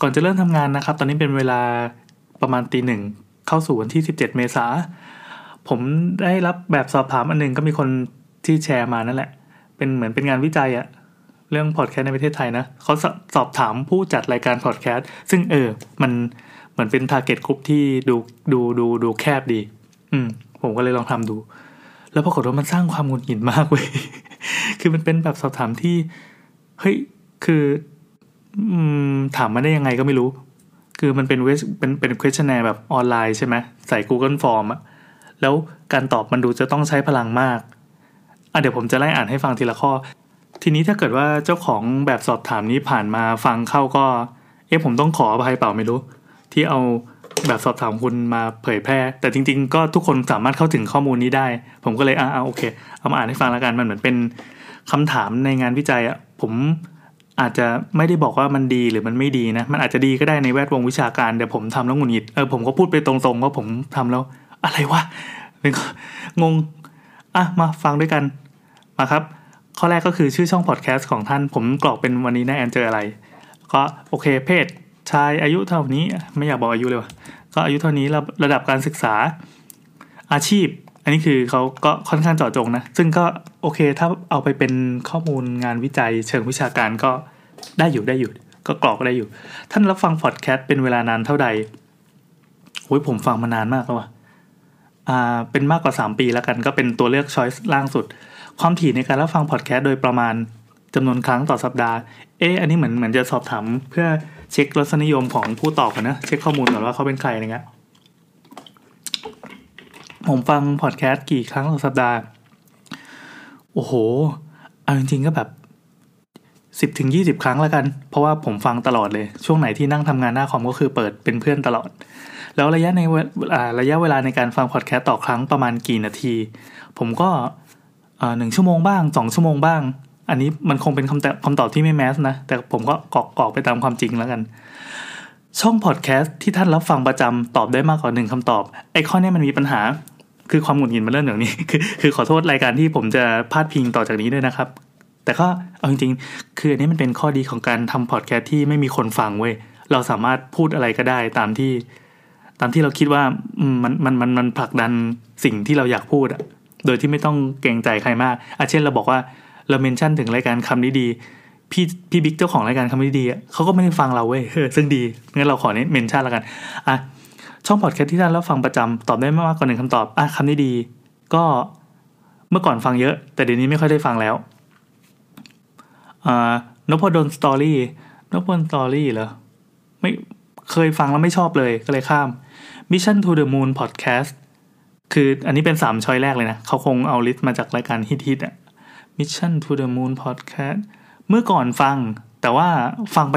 ก่อนจะเริ่มทำงานนะครับ ตอนนี้เป็นเวลาประมาณตีหนึ่งเข้าสู่วันที่ 17 เมษาผมได้รับแบบสอบถามอันหนึ่งก็มีคนที่แชร์มานั่นแหละ เป็นเหมือนเป็นงานวิจัยอะเรื่องพอดแคสต์ในประเทศไทยนะเขาสอบถามผู้จัดรายการพอดแคสต์ซึ่งเออ มันเหมือนเป็นทาร์เก็ตกลุ่มที่ดูดูดูดูแคบดี อืม ผมก็เลยลองทำดู แล้วปรากฏว่ามันสร้างความหงุดหงิดมากเว้ยคือมันเป็นแบบสอบถามที่ เฮ้ย คือ อืม ถามมาได้ยังไงก็ไม่รู้ คือมันเป็นเวสเป็นเป็น questionnaire แบบออนไลน์ใช่ไหมใส่ Google Form อะแล้วการตอบมันดูจะต้องใช้พลังมาก อะเดี๋ยวผมจะไล่อ่านให้ฟังทีละข้อ ทีนี้ถ้าเกิดว่าเจ้าของแบบสอบถามนี้ผ่านมาฟังเข้าก็ เอ๊ะผมต้องขออภัยเปล่าไม่รู้ ที่เอาแบบสอบถามคุณมาเผยแพร่ แต่จริง ๆ ก็ทุกคนสามารถเข้าถึงข้อมูลนี้ได้ ผมก็เลยอ่าโอเค เอามาอ่านให้ฟังแล้วกันมันเหมือนเป็นคำถามในงานวิจัยอะผม อาจจะไม่ได้บอกว่ามันดีหรือมันไม่ดีนะ มันอาจจะดีก็ได้ในแวดวงวิชาการแต่ผมทำแล้วหงุดหงิดเออผมก็พูดไปตรงๆว่าผมทำแล้ว อะไรวะเป็นงงอะมาฟังด้วยกันมาครับ ข้อแรกก็คือชื่อช่องพอดแคสต์ของท่านผมกรอกเป็นวันนี้นะแอนเจออะไร ก็โอเคเพศชายอายุเท่านี้ไม่อยากบอกอายุเลยวะก็อายุเท่านี้ระระดับการศึกษาอาชีพ อันนี้คือเขาก็ค่อนข้างเจาะจงนะ ซึ่งก็โอเคถ้าเอาไปเป็นข้อมูลงานวิจัยเชิงวิชาการก็ ได้อยู่ได้อยู่ ก็กรอกได้อยู่ ท่านรับฟังพอดแคสต์เป็นเวลานานเท่าใดโอ้ยผมฟังมานานมากแล้ววะอ่าเป็นมากกว่า 3 ปีแล้วกัน ก็เป็นตัวเลือกช้อยส์ล่างสุด ความถี่ในการรับฟังพอดแคสต์โดยประมาณจำนวนครั้งต่อสัปดาห์ เอออันนี้เหมือนเหมือนจะสอบถามเพื่อเช็ครสนิยมของผู้ตอบกันนะ เช็คข้อมูลก่อนว่าเขาเป็นใครอะไรเงี้ยผมฟังพอดแคสต์กี่ครั้งต่อสัปดาห์ โอ้โห เอาจริงๆก็แบบ สิบถึงยี่สิบครั้งแล้วกัน เพราะว่าผมฟังตลอดเลย ช่วงไหนที่นั่งทำงานหน้าคอมก็คือเปิดเป็นเพื่อนตลอด แล้วระยะในระยะเวลาในการฟังพอดแคสต์ต่อครั้งประมาณกี่นาที ผมก็หนึ่งชั่วโมงบ้างสองชั่วโมงบ้าง อันนี้มันคงเป็นคำตอบคำตอบที่ไม่แมสนะ แต่ผมก็กอกกอกไปตามความจริงแล้วกัน ช่องพอดแคสต์ที่ท่านรับฟังประจำตอบได้มากกว่าหนึ่งคำตอบ ไอ้ข้อนี้มันมีปัญหาคือความหงุดหงิดมาเรื่องอย่างนี้คือคือขอโทษรายการที่ผมจะพาดพิงต่อจากนี้ด้วยนะครับ แต่ก็เอาจริงๆคืออันนี้มันเป็นข้อดีของการทำพอดแคสต์ที่ไม่มีคนฟังเว้ยเราสามารถพูดอะไรก็ได้ตามที่ ตามที่เราคิดว่ามันมันมันมันผลักดันสิ่งที่เราอยากพูดอะโดยที่ไม่ต้องเกรงใจใครมากอาเช่นเราบอกว่าเรา mention ถึงรายการคำนี้ดีพี่พี่บิ๊กเจ้าของรายการคำนี้ดีเขาก็ไม่ได้ฟังเราเว้ยซึ่งดีงั้นเราขอเน้น mention แล้วกันอะช่องพอดแคสต์ที่ท่านรับฟังประจำตอบได้ไม่มากกว่าหนึ่งคำตอบอะคำนี้ดี ก็เมื่อก่อนฟังเยอะ แต่เดี๋ยวนี้ไม่ค่อยได้ฟังแล้ว อ่านพดล Story นพดล Story เหรอไม่เคยฟังแล้วไม่ชอบเลยก็เลยข้าม Mission to the Moon Podcast คืออันนี้เป็นสามช้อยแรกเลยนะ เขาคงเอาลิสต์มาจากรายการฮิตๆอะ Mission to the Moon Podcast เมื่อก่อนฟัง แต่ว่าฟังไป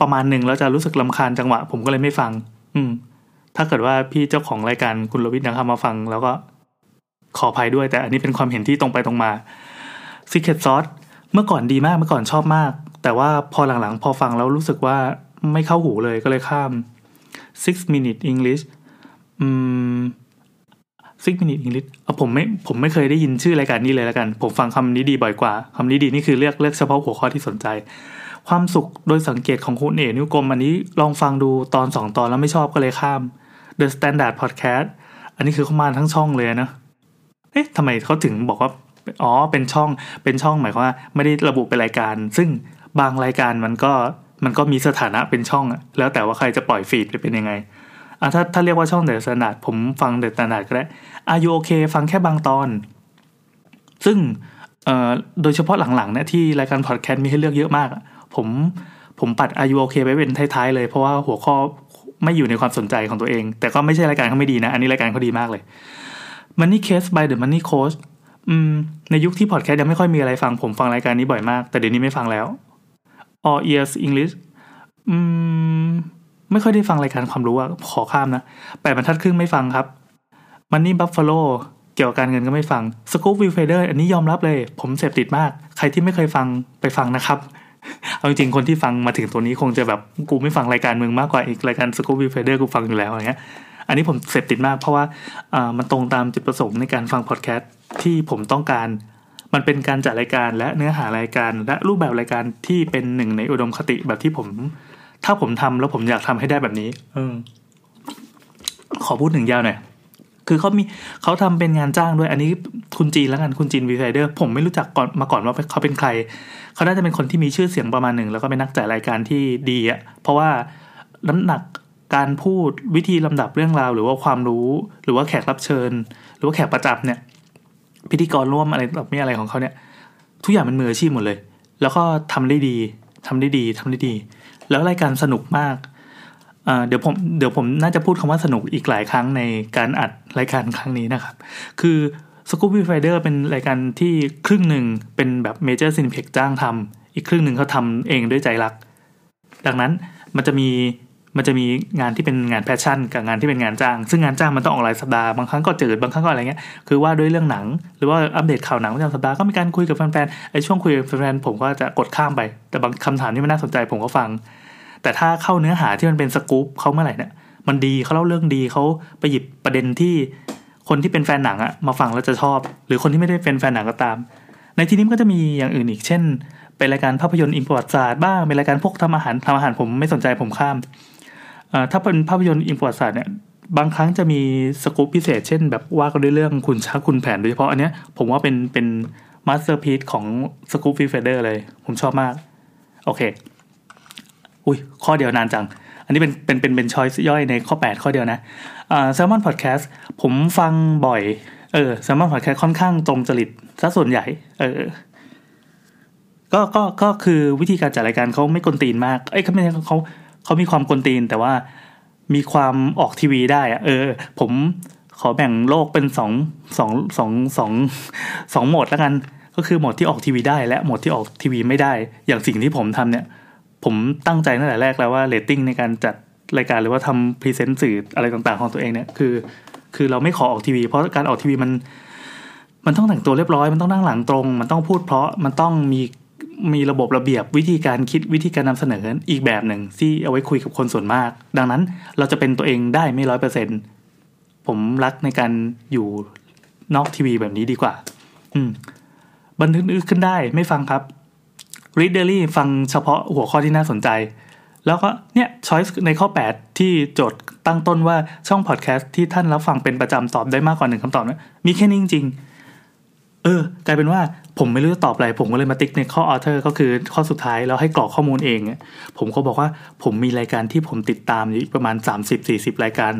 ประมาณหนึ่งแล้วจะรู้สึกลำคาญจังหวะ ผมก็เลยไม่ฟัง อืม ถ้าเกิดว่าพี่เจ้าของรายการคุณลวิทย์นะครับมาฟังแล้วก็ขออภัยด้วย แต่อันนี้เป็นความเห็นที่ตรงไปตรงมา Secret Sauce เมื่อก่อนดีมากเมื่อก่อนชอบมาก แต่ว่าพอหลังๆ พอฟังแล้วรู้สึกว่าไม่เข้าหูเลยก็เลยข้าม six minute English อืม six minute English เอาผมไม่ผมไม่เคยได้ยินชื่อรายการนี้เลยล้วกัน ผมฟังคำนี้ดีบ่อยกว่าคำนี้ดีนี่คือเลือกเลือกเฉพาะหัวข้อที่สนใจ ความสุขโดยสังเกตของคุณเอ๋นิ้วกลมอันนี้ลองฟังดูตอนสองตอนแล้วไม่ชอบก็เลยข้าม The Standard Podcast อันนี้คือเขามาทั้งช่องเลยนะ เอ๊ะทำไมเขาถึงบอกว่า อ๋อเป็นช่องเป็นช่องหมายความว่าไม่ได้ระบุเป็นรายการ ซึ่งบางรายการมันก็มันก็มีสถานะเป็นช่องอะแล้วแต่ว่าใครจะปล่อย feed เป็นยังไงอะถ้าถ้าเรียกว่าช่อง The Standard ผมฟัง The Standard ก็ได้ R U OK ฟังแค่บางตอน ซึ่งเอ่อโดยเฉพาะหลังๆเนี่ยที่รายการพอดแคสต์มีให้เลือกเยอะมากผมผมปัด R U OK ไปเป็นท้ายๆเลย เพราะว่าหัวข้อไม่อยู่ในความสนใจของตัวเอง แต่ก็ไม่ใช่รายการเขาไม่ดีนะ อันนี้รายการเขาดีมากเลย Money Case by the Money Coach อืม ในยุคที่พอดแคสต์ยังไม่ค่อยมีอะไรฟังผมฟังรายการนี้บ่อยมาก แต่เดี๋ยวนี้ไม่ฟังแล้ว all ears English อืม ไม่ค่อยได้ฟังรายการความรู้อะขอข้ามนะแปดบรรทัดครึ่งไม่ฟังครับ Money Buffalo เกี่ยวกับการเงินก็ไม่ฟัง Scoop View Fader อันนี้ยอมรับเลย ผมเสพติดมาก ใครที่ไม่เคยฟังไปฟังนะครับเอาจริงๆคนที่ฟังมาถึงตัวนี้คงจะแบบกูไม่ฟังรายการมึงมากกว่าอีกรายการ Scoop View Fader กูฟังอยู่แล้วอย่างเงี้ย อันนี้ผมเสพติดมากเพราะว่ามันตรงตามจุดประสงค์ในการฟังพอดแคสต์ที่ผมต้องการ มันเป็นการจัดรายการและเนื้อหารายการ และรูปแบบรายการที่เป็นหนึ่งในอุดมคติแบบที่ผม ถ้าผมทำแล้วผมอยากทำให้ได้แบบนี้ เออขอพูดถึงยาวหน่อยคือเขามีเขาทำเป็นงานจ้างด้วย อันนี้คุณจีนแล้วกันคุณจีนวีไซเดอร์ผมไม่รู้จักก่อนมาก่อนว่าเขาเป็นใคร เขาน่าจะเป็นคนที่มีชื่อเสียงประมาณหนึ่งแล้วก็เป็นนักจัดรายการที่ดีอะเพราะว่าน้ำหนัก การพูดวิธีลำดับเรื่องราว หรือว่าความรู้ หรือว่าแขกรับเชิญ หรือว่าแขกประจำเนี่ย พิธีกรร่วมอะไรแบบนี้อะไรของเขาเนี่ย ทุกอย่างเป็นมืออาชีพหมดเลย แล้วก็ทำได้ดีทำได้ดีทำได้ดี แล้วรายการสนุกมากเดี๋ยวผมเดี๋ยวผมน่าจะพูดคำว่าสนุกอีกหลายครั้งในการอัดรายการครั้งนี้นะครับ คือ s c o o p y Finder เป็นรายการที่ครึ่งหนึ่งเป็นแบบ Major Cineplex จ้างทำอีกครึ่งหนึ่งเขาทำเองด้วยใจรัก ดังนั้นมันจะมี มันจะมีงานที่เป็นงาน passion กับงานที่เป็นงานจ้าง ซึ่งงานจ้างมันต้องออกรายสัปดาห์บางครั้งก็จืดบางครั้งก็อะไรเงี้ยคือว่าด้วยเรื่องหนัง หรือว่าอัปเดตข่าวหนังประจำสัปดาห์ก็มีการคุยกับแฟนๆไอ้ช่วงคุยกับแฟนๆผมก็จะกดข้ามไป แต่บางคำถามที่มันน่าสนใจผมก็ฟัง แต่ถ้าเข้าเนื้อหาที่มันเป็นสกู๊ปเขาเมื่อไหร่เนี่ยมันดีเขาเล่าเรื่องดีเขาไปหยิบประเด็นที่คนที่เป็นแฟนหนังอะมาฟังแล้วจะชอบ หรือคนที่ไม่ได้เป็นแฟนหนังก็ตาม ในที่นี้มันก็จะมีอย่างอื่นอีกเช่นเป็นรายการภาพยนตร์อิงประวัติศาสตร์บ้างเป็นรายการพวกทำอาหารทำอาหารผมไม่สนใจผมข้าม ถ้าเป็นภาพยนตร์อิงประวัติศาสตร์เนี่ยบางครั้งจะมีสกู๊ปพิเศษ เช่น แบบว่ากันด้วยเรื่องขุนช้างขุนแผนโดยเฉพาะอันเนี้ยผมว่าเป็นเป็น masterpiece ของสกู๊ปฟีเฟเดอร์เลย ผมชอบมาก โอเค อุ้ยข้อเดียวนานจัง อันนี้เป็นเป็นเป็นเป็น choice ย่อยในข้อ 8 ข้อเดียวนะอ่า Salmon Podcast ผมฟังบ่อย เออ Salmon Podcast ค่อนข้างตรงจริตซะส่วนใหญ่ เออก็ก็ก็คือวิธีการจัดรายการเขาไม่กวนตีนมาก เอ้ยเขาไม่ใช่เขา เขามีความกวนตีนแต่ว่ามีความออกทีวีได้อะเออ ผมขอแบ่งโลกเป็นสองสองสองสองสองโหมดแล้วกัน ก็คือโหมดที่ออกทีวีได้และโหมดที่ออกทีวีไม่ได้ อย่างสิ่งที่ผมทำเนี่ย ผมตั้งใจตั้งแต่แรกแล้วว่าเรตติ้งในการจัดรายการหรือว่าทำ present สื่ออะไรต่างๆของตัวเองเนี่ยคือ คือเราไม่ขอออกทีวี เพราะการออกทีวีมัน มันต้องแต่งตัวเรียบร้อย มันต้องนั่งหลังตรง มันต้องพูดเพราะมันต้องมี มีระบบระเบียบวิธีการคิดวิธีการนำเสนออีกแบบหนึ่งที่เอาไว้คุยกับคนส่วนมาก ดังนั้นเราจะเป็นตัวเองได้ไม่ร้อยเปอร์เซ็นต์ผมรักในการอยู่นอกทีวีแบบนี้ดีกว่า อืม บันทึกขึ้นได้ไม่ฟังครับ read daily ฟังเฉพาะหัวข้อที่น่าสนใจ แล้วก็เนี่ย choice ในข้อ 8 ที่โจทย์ตั้งต้นว่าช่องพอดแคสต์ที่ท่านรับฟังเป็นประจำตอบได้มากกว่าหนึ่งคำตอบนะมีแค่นี้จริงเออกลายเป็นว่า ผมไม่รู้จะตอบอะไร ผมก็เลยมาติ๊กในข้อ other ก็คือข้อสุดท้ายแล้วให้กรอกข้อมูลเอง ผมก็บอกว่าผมมีรายการที่ผมติดตามอยู่ประมาณ 30-40 รายการ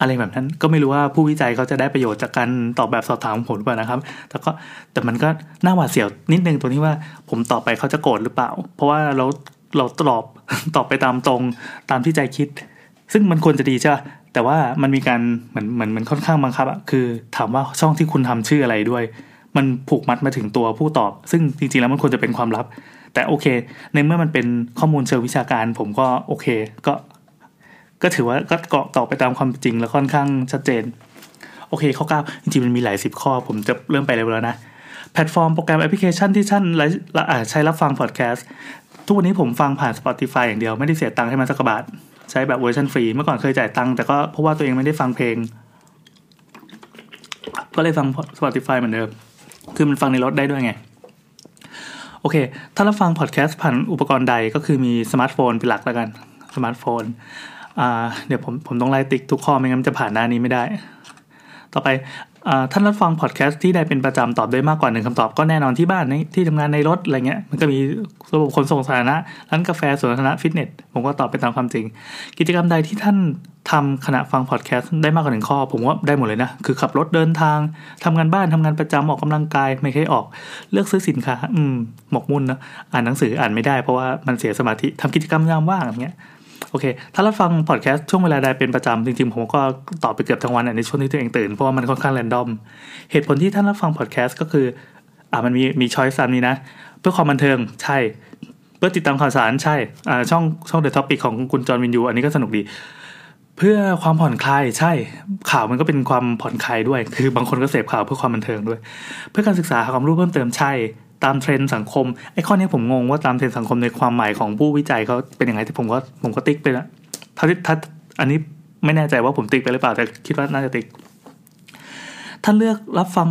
อะไรแบบนั้นก็ไม่รู้ว่าผู้วิจัยเขาจะได้ประโยชน์จากการตอบแบบสอบถามของผมหรือเปล่านะครับ แต่ก็แต่มันก็น่าหวาดเสียวนิดนึงตัวนี้ว่าผมตอบไปเขาจะโกรธหรือเปล่า เพราะว่าเราเราตอบตอบไปตามตรงตามที่ใจคิด ซึ่งมันควรจะดีใช่ไหมแต่ว่ามันมีการเหมือนเหมือนมันค่อนข้างบังคับอะคือถามว่าช่องที่คุณทำชื่ออะไรด้วย มันผูกมัดมาถึงตัวผู้ตอบ ซึ่งจริงๆแล้วมันควรจะเป็นความลับ แต่โอเค ในเมื่อมันเป็นข้อมูลเชิงวิชาการ ผมก็โอเค ก็ ก็ถือว่าก็เกาะตอบไปตามความจริงแล้วค่อนข้างชัดเจน โอเคข้อเก้าจริงๆมันมีหลายสิบข้อ ผมจะเริ่มไปเร็วแล้วนะแพลตฟอร์มโปรแกรมแอปพลิเคชันที่ท่านใช้รับฟังพอดแคสต์ทุกวันนี้ผมฟังผ่าน Spotify อย่างเดียวไม่ได้เสียตังค์ให้มันสักบาท ใช้แบบเวอร์ชันฟรี เมื่อก่อนเคยจ่ายตังค์แต่ก็เพราะว่าตัวเองไม่ได้ฟังเพลง ก็เลยฟัง Spotify เหมือนเดิม คือมันฟังในรถได้ด้วยไง โอเค ถ้าเราฟังพอดแคสต์ผ่านอุปกรณ์ใดก็คือมีสมาร์ทโฟนเป็นหลักแล้วกันสมาร์ทโฟนเดี๋ยวผมผมต้องไล่ติ๊กทุกข้อไม่งั้นจะผ่านหน้านี้ไม่ได้ ต่อไป ท่านรับฟังพอดแคสต์ที่ได้เป็นประจำตอบได้มากกว่าหนึ่งคำตอบก็แน่นอนที่บ้านในที่ทำงานในรถอะไรเงี้ยมันก็มีระบบขนส่งสาธารณะร้านกาแฟสวนสาธารณะฟิตเนสผมก็ตอบไปตามความจริง กิจกรรมใดที่ท่านทำขณะฟังพอดแคสต์ได้มากกว่าหนึ่งข้อ ผมว่าได้หมดเลยนะ คือขับรถเดินทางทำงานบ้านทำงานประจำออกกำลังกายไม่เคยออก เลือกซื้อสินค้า อืมหมกมุ่นนะอ่านหนังสืออ่านไม่ได้เพราะว่ามันเสียสมาธิทำกิจกรรมยามว่างอย่างเงี้ย โอเค ถ้ารับฟังพอดแคสต์ช่วงเวลาใดเป็นประจำจริงๆ ผมก็ตอบไปเกือบทั้งวันในช่วงที่ตัวเองตื่น เพราะว่ามันค่อนข้าง random เหตุผลที่ท่านรับฟังพอดแคสต์ก็คือ อ่ามันมีมี choice นี้นะ เพื่อความบันเทิงใช่ เพื่อติดตามข่าวสารใช่อ่าช่องช่อง The Topics ของคุณจอห์นวิญญูอันนี้ก็สนุกดี เพื่อความผ่อนคลายใช่ ข่าวมันก็เป็นความผ่อนคลายด้วย คือบางคนก็เสพข่าวเพื่อความบันเทิงด้วย เพื่อการศึกษาหาความรู้เพิ่มเติมใช่ ตามเทรนด์สังคมไอ้ข้อนี้ผมงงว่าตามเทรนด์สังคมในความหมายของผู้วิจัยเขาเป็นยังไงที่ผมก็ผมก็ติ๊กไปละถ้าถ้าอันนี้ไม่แน่ใจว่าผมติ๊กไปหรือเปล่าแต่คิดว่าน่าจะติ๊กท่านเลือกรับฟัง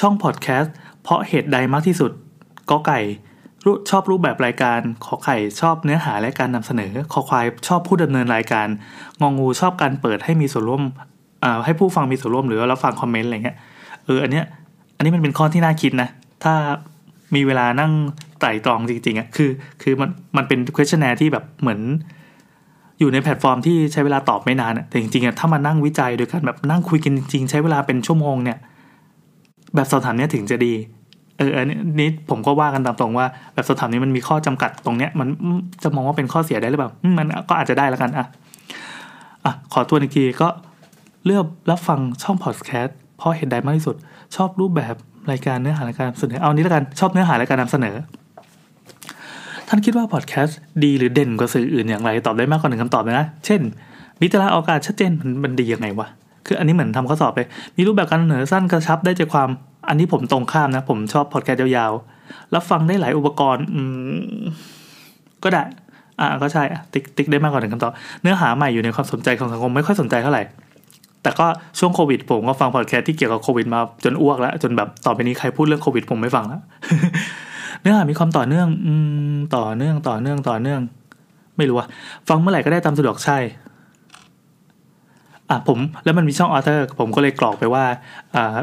ช่องพอดแคสต์เพราะเหตุใดมากที่สุดก็ ก ไก่ ชอบรูปแบบรายการข ไข่ชอบเนื้อหาและการนำเสนอค ควายชอบผู้ดำเนินรายการ งองูชอบการเปิดให้มีส่วนร่วมอ่าให้ผู้ฟังมีส่วนร่วมหรือว่ารับฟังคอมเมนต์อะไรเงี้ยเอออันเนี้ยอันนี้มันเป็นข้อที่น่าคิดนะ ถ้า มีเวลานั่งไต่ตรองจริงๆอะ่ะคือคือมันมันเป็น questionnaire ที่แบบเหมือน อยู่ในแพลตฟอร์มที่ใช้เวลาตอบไม่นานอะแต่จริงๆอะถ้ามานั่งวิจัยโดยการแบบนั่งคุยกันจริงๆ ใช้เวลาเป็นชั่วโมงเนี่ย แบบสอบถามเนี้ยถึงจะดีเอออันนี้ผมก็ว่ากันตามตรงว่า แบบสอบถามนี้มันมีข้อจำกัดตรงเนี้ย มันจะมองว่าเป็นข้อเสียได้หรือเปล่ามมันก็อาจจะได้แล้วกันอะอะขอตัวอีกทีก็เลือกรับฟังช่องพอดแคสต์เพราะเหตุใดมากที่สุด ชอบรูปแบบ รายการเนื้อหารายการนำเสนอเอานี้แล้วกันชอบเนื้อหารายการนำเสนอ ท่านคิดว่าพอดแคสต์ดีหรือเด่นกว่าสื่ออื่นอย่างไรตอบได้มากกว่าหนึ่งคำตอบเลยนะ เช่นมีตารางออกากาศชัดเจนมันมันดียังไงวะคืออันนี้เหมือนทำข้อสอบเลยมีรูปแบบการเสนอสั้นกระชับได้ใจความอันนี้ผมตรงข้ามนะ ผมชอบพอดแคสต์ยาวๆรับฟังได้หลายอุปกรณ์อืมก็ได้ อ่าก็ใช่อะติ๊กติ๊กได้มากกว่าหนึ่งคำตอบ เนื้อหาใหม่อยู่ในความสนใจของสังคมไม่ค่อยสนใจเท่าไหร่ แต่ก็ช่วงโควิด ผมก็ฟังพอดแคสต์ที่เกี่ยวกับโควิดมาจนอ้วกแล้ว จนแบบต่อไปนี้ใครพูดเรื่องโควิด ผมไม่ฟังแล้วเนื้อหามีความต่อเนื่องอืมต่อเนื่องต่อเนื่องต่อเนื่อง ไม่รู้อะฟังเมื่อไหร่ก็ได้ตามสะดวกใช่อะผมแล้วมันมีช่อง other ผมก็เลยกรอกไปว่าอ่า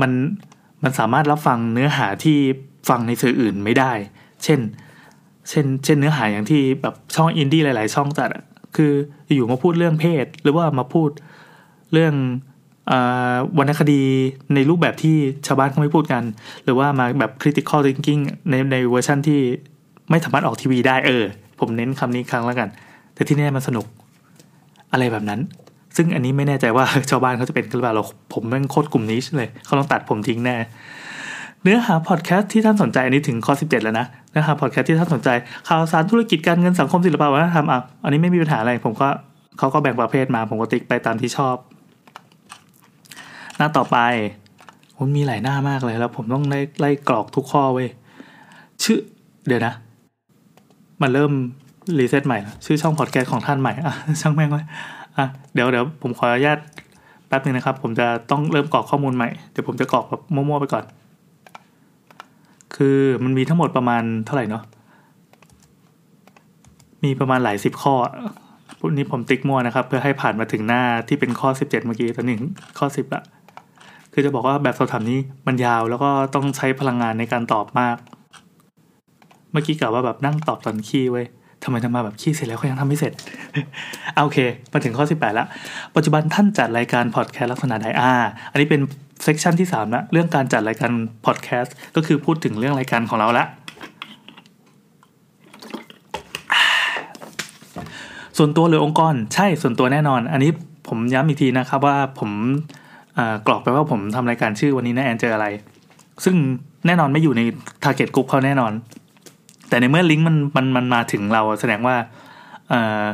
มันมันสามารถรับฟังเนื้อหาที่ฟังในสื่ออื่นไม่ได้ เช่น เช่น เช่นเนื้อหาอย่างที่แบบช่องอินดี้หลาย ๆ ช่องจัดคืออยู่มาพูดเรื่องเพศ หรือว่ามาพูด เรื่องวรรณคดีในรูปแบบที่ชาวบ้านเขาไม่พูดกัน หรือว่ามาแบบ critical thinking ในในเวอร์ชันที่ไม่สามารถออกทีวีได้เออ ผมเน้นคำนี้ครั้งแล้วกัน แต่ที่แน่มันสนุก อะไรแบบนั้น ซึ่งอันนี้ไม่แน่ใจว่าชาวบ้านเขาจะเป็นหรือเปล่าเราผมแม่งโคตรกลุ่มนี้เลยเขาต้องตัดผมทิ้งแน่เนื้อหาพอดแคสต์ที่ท่านสนใจอันนี้ถึงข้อ 17 แล้วนะเนื้อหาพอดแคสต์ที่ท่านสนใจ ข่าวสารธุรกิจการเงินสังคมศิลปะวัฒนธรรมอะอันนี้ไม่มีปัญหาอะไร ผมก็เขาก็แบ่งประเภทมาผมก็ติ๊กไปตามที่ชอบ หน้าต่อไปมันมีหลายหน้ามากเลยแล้ว ผมต้องไล่ไล่กรอกทุกข้อเว้ยชื่อ เดี๋ยวนะ มันเริ่มรีเซ็ตใหม่แล้วชื่อช่องพอดแคสต์ของท่านใหม่อะช่างแม่งไว้อะเดี๋ยวเดี๋ยวผมขออนุญาตแป๊บหนึ่งนะครับ ผมจะต้องเริ่มกรอกข้อมูลใหม่เดี๋ยวผมจะกรอกแบบมั่วๆไปก่อน คือมันมีทั้งหมดประมาณเท่าไหร่เนาะมีประมาณหลายสิบข้อพวกนี้ผมติ๊กมั่วนะครับ เพื่อให้ผ่านมาถึงหน้าที่เป็นข้อสิบเจ็ดเมื่อกี้ตอนนี้ข้อสิบละ คือจะบอกว่าแบบสอบถามนี้มันยาวแล้วก็ต้องใช้พลังงานในการตอบมาก เมื่อกี้กล่าวว่าแบบนั่งตอบตอนขี้เว้ยทำไมทำมาแบบขี้เสร็จแล้วก็ยังทำไม่เสร็จเอาโอเค มาถึงข้อ 18 แล้ว ปัจจุบันท่านจัดรายการพอดแคสต์ลักษณะใดอ่าอันนี้เป็น section ที่3ละเรื่องการจัดรายการพอดแคสต์ก็คือพูดถึงเรื่องรายการของเราละส่วนตัวหรือองค์กรใช่ส่วนตัวแน่นอน อันนี้ผมย้ำอีกทีนะครับว่าผม กรอกไปว่าผมทำรายการชื่อวันนี้นะแอนเจออะไร ซึ่งแน่นอนไม่อยู่ใน target group เขาแน่นอน แต่ในเมื่อลิงก์มันมันมันมาถึงเราแสดงว่าเออ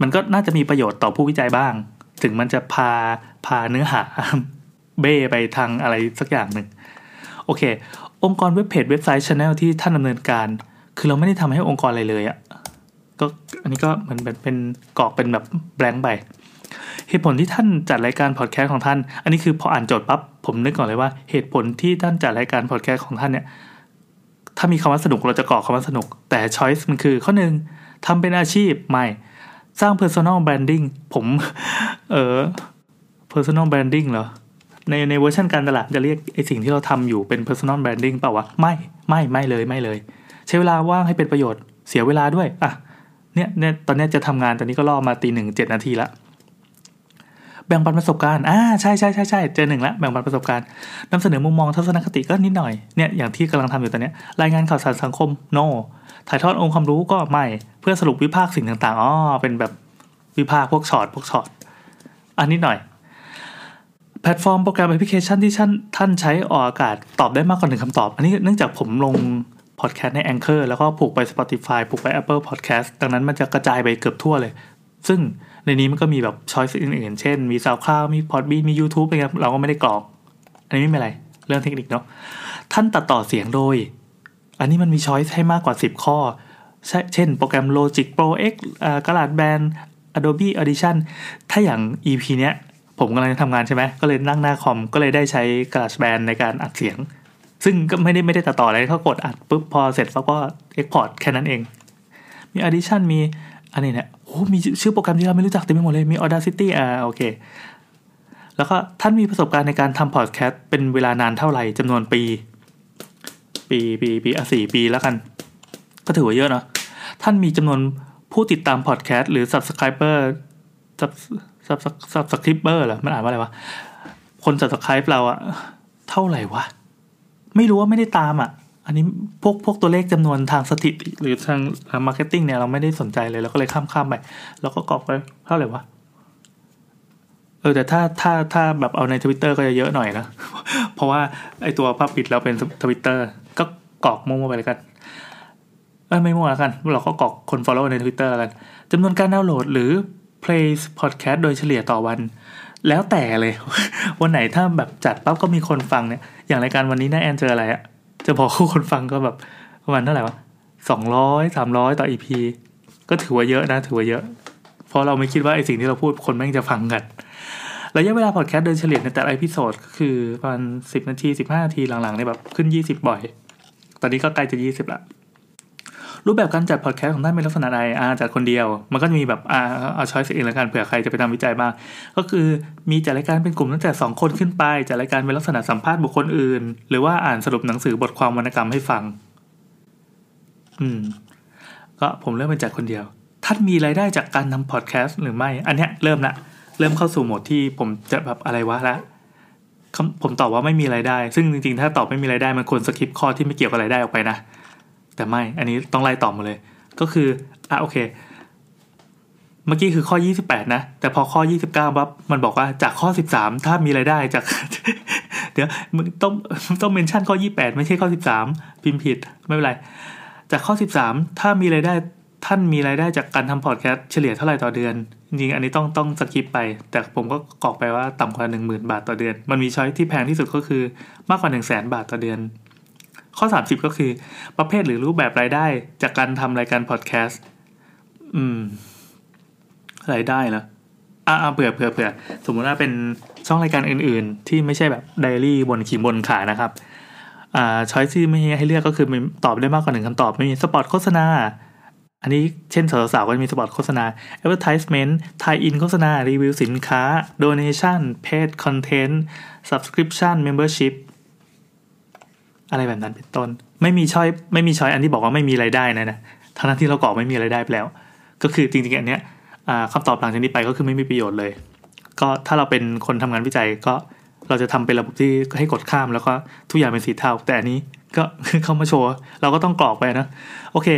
มันก็น่าจะมีประโยชน์ต่อผู้วิจัยบ้าง ถึงมันจะพาพาเนื้อหา เบ้ไปทางอะไรสักอย่างหนึ่งโอเค องค์กรเว็บเพจเว็บไซต์ channel ที่ท่านดำเนินการ คือเราไม่ได้ทำให้องค์กรอะไรเลยอะ่ะก็อันนี้ก็เหมือนเป็นเป็นกรอกเป็นแบบ blank ไป เหตุผลที่ท่านจัดรายการพอดแคสต์ของท่าน อันนี้คือพออ่านโจทย์ปั๊บผมนึกก่อนเลยว่าเหตุผลที่ท่านจัดรายการพอดแคสต์ของท่านเนี่ยถ้ามีคำว่าสนุกเราจะกรอกคำว่าสนุก แต่ choice มันคือข้อหนึ่งทำเป็นอาชีพไม่สร้าง personal branding ผมเออ personal branding เหรอในในเวอร์ชันการตลาดจะเรียกไอสิ่งที่เราทำอยู่เป็น personal branding เปล่าวะไม่ไม่ไม่เลยไม่เลย ใช้เวลาว่างให้เป็นประโยชน์เสียเวลาด้วยอะเนี่ยเนี่ยตอนนี้จะทำงานตอนนี้ก็ล่อมาตีหนึ่งเจ็ดนาทีละ แบ่งปันประสบการณ์อ่าใช่ใช่ใช่ใช่เจอหนึ่งละแบ่งปันประสบการณ์นำเสนอมุมมองทัศนคติก็นิดหน่อยเนี่ยอย่างที่กำลังทำอยู่ตอนนี้รายงานข่าวสารสังคม no ถ่ายทอดองค์ความรู้ก็ไม่เพื่อสรุปวิพากษ์สิ่งต่างๆอ๋อเป็นแบบวิพากษ์พวกช็อตพวกช็อตอันนิดหน่อย แพลตฟอร์มโปรแกรมแอปพลิเคชันที่ท่านท่านใช้ออกอากาศตอบได้มากกว่าหนึ่งคำตอบ อันนี้เนื่องจากผมลงพอดแคสต์ใน Anchor แล้วก็ผูกไป Spotify ผูกไป Apple Podcast ดังนั้นมันจะกระจายไปเกือบทั่วเลย ซึ่ง ในนี้มันก็มีแบบช้อยส์อื่นๆ เช่น มี SoundCloud มี Podbean มี YouTube อะไรเงี้ยเราก็ไม่ได้กรอก อันนี้ไม่เป็นไร เรื่องเทคนิคเนาะท่านตัดต่อเสียงโดย อันนี้มันมีช้อยส์ให้มากกว่า 10 ข้อ เช่น โปรแกรม Logic Pro X อ่ากระดาษแบน Adobe Audition ถ้าอย่าง EP เนี้ย ผมกำลังทำงานใช่ไหม ก็เลยนั่งหน้าคอม ก็เลยได้ใช้ GarageBand ในการอัดเสียง ซึ่งก็ไม่ได้ไม่ได้ตัดต่ออะไรเขากดอัดปุ๊บพอเสร็จเขาก็export แค่นั้นเอง มี Audition มีอันนี้เนี่ย โอ้มีชื่อโปรแกรมที่เราไม่รู้จักเต็มไปหมดเลย มี Audacity อ่าโอเค แล้วก็ท่านมีประสบการณ์ในการทำพอดแคสต์เป็นเวลานานเท่าไหร่จำนวนปี ปีปีปีอะสี่ปีแล้วกัน ก็ถือว่าเยอะเนาะท่านมีจำนวนผู้ติดตามพอดแคสต์หรือ subscriber sub sub subscriber เหรอมันอ่านว่าอะไรวะ คน subscribe เราอะเท่าไหร่วะ ไม่รู้ว่าไม่ได้ตามอะ อันนี้พวกพวกตัวเลขจำนวนทางสถิติ หรือทาง marketing เนี่ยเราไม่ได้สนใจเลยเราก็เลยข้ามข้ามไปแล้วก็กรอกไปเท่าไหร่วะเออแต่ถ้าถ้าถ้าแบบเอาในทวิตเตอร์ก็จะเยอะหน่อยนะ เพราะว่าไอตัวพับปิดเราเป็นทวิตเตอร์ก็กรอกมั่วๆไปเลยกันเออไม่มั่วแล้วกัน เราก็กรอกคน follow ใน Twitter แล้วกันจำนวนการดาวน์โหลดหรือ play podcast โดยเฉลี่ยต่อวัน แล้วแต่เลย วันไหนถ้าแบบจัดปั๊บก็มีคนฟังเนี่ย อย่างรายการวันนี้น่าแอนเจออะไรอะ จะบอกคู่คนฟังก็แบบประมาณเท่าไหร่วะสองร้อยสามร้อยต่อ EP ก็ถือว่าเยอะนะ ถือว่าเยอะ เพราะเราไม่คิดว่าไอสิ่งที่เราพูดคนแม่งจะฟังกัน ระยะเวลาพอดแคสต์โดยเฉลี่ยในแต่ละ episode ก็คือประมาณสิบนาทีสิบห้านาทีหลังๆเนี่ยแบบขึ้นยี่สิบบ่อย ตอนนี้ก็ใกล้จะยี่สิบละ รูปแบบการจัดพอดแคสต์ของท่านเป็นลักษณะใดอ่าจัดคนเดียว มันก็จะมีแบบอ่าเอาช้อยส์เองแล้วกันเผื่อใครจะไปทำวิจัยบ้างก็คือมีจัดรายการเป็นกลุ่มตั้งแต่สองคนขึ้นไปจัดรายการเป็นลักษณะสัมภาษณ์บุคคลอื่น หรือว่าอ่านสรุปหนังสือบทความวรรณกรรมให้ฟัง อืม ก็ผมเริ่มเป็นจัดคนเดียวท่านมีรายได้จากการทำพอดแคสต์หรือไม่ อันเนี้ยเริ่มละเริ่มเข้าสู่โหมดที่ผมจะแบบอะไรวะละผมตอบว่าไม่มีรายได้ ซึ่งจริงๆ ถ้าตอบไม่มีรายได้มันควรสคิปข้อที่ไม่เกี่ยวกับรายได้ออกไปนะ แต่ไม่ อันนี้ต้องไล่ต่อมาเลย ก็คือ อะโอเค เมื่อกี้คือข้อ 28 นะ แต่พอข้อ 29ปั๊บมันบอกว่าจากข้อ 13 ถ้ามีรายได้จาก เดี๋ยวมึงต้องต้องเมนชั่นข้อ 28 ไม่ใช่ข้อ 13 พิมพ์ผิดไม่เป็นไร จากข้อ 13 ถ้ามีรายได้ท่านมีรายได้จากการทำพอดแคสต์เฉลี่ยเท่าไหร่ต่อเดือน จริงอันนี้ต้องต้องสกิปไป แต่ผมก็กรอกไปว่าต่ำกว่า 10,000 บาทต่อเดือน มันมีช้อยที่แพงที่สุดก็คือมากกว่า 1 0 0 0 0 บาทต่อเดือน ข้อ 30 ก็คือ ประเภทหรือรูปแบบรายได้ จากการทำรายการพอดแคสต์อืมรายได้เหรออ่าเผื่อเผื่อเผื่อสมมติว่าเป็นช่องรายการอื่น ๆ ที่ไม่ใช่แบบไดอารี่บนขีบนขานะครับอ่า choice ที่ไม่ให้เลือกก็คือมีตอบได้มากกว่าหนึ่งคำตอบไม่มีสปอตโฆษณา อันนี้เช่นสาวๆก็มีสปอตโฆษณา advertisement tie-in โฆษณา รีวิวสินค้า donation paid content subscription membership อะไรแบบนั้นเป็นต้น ไม่มี choice ไม่มี choice อันที่บอกว่าไม่มีรายได้นะนะทั้งนั้นที่เรากรอกไม่มีรายได้ไปแล้ว ก็คือจริงๆอันเนี้ยคำตอบหลังจากนี้ไปก็คือไม่มีประโยชน์เลย ก็ถ้าเราเป็นคนทำงานวิจัยก็เราจะทำเป็นระบบที่ให้กดข้ามแล้วก็ทุกอย่างเป็นสีเทาแต่อันนี้ก็เข้ามาโชว์เราก็ต้องกรอกไปนะ โอเค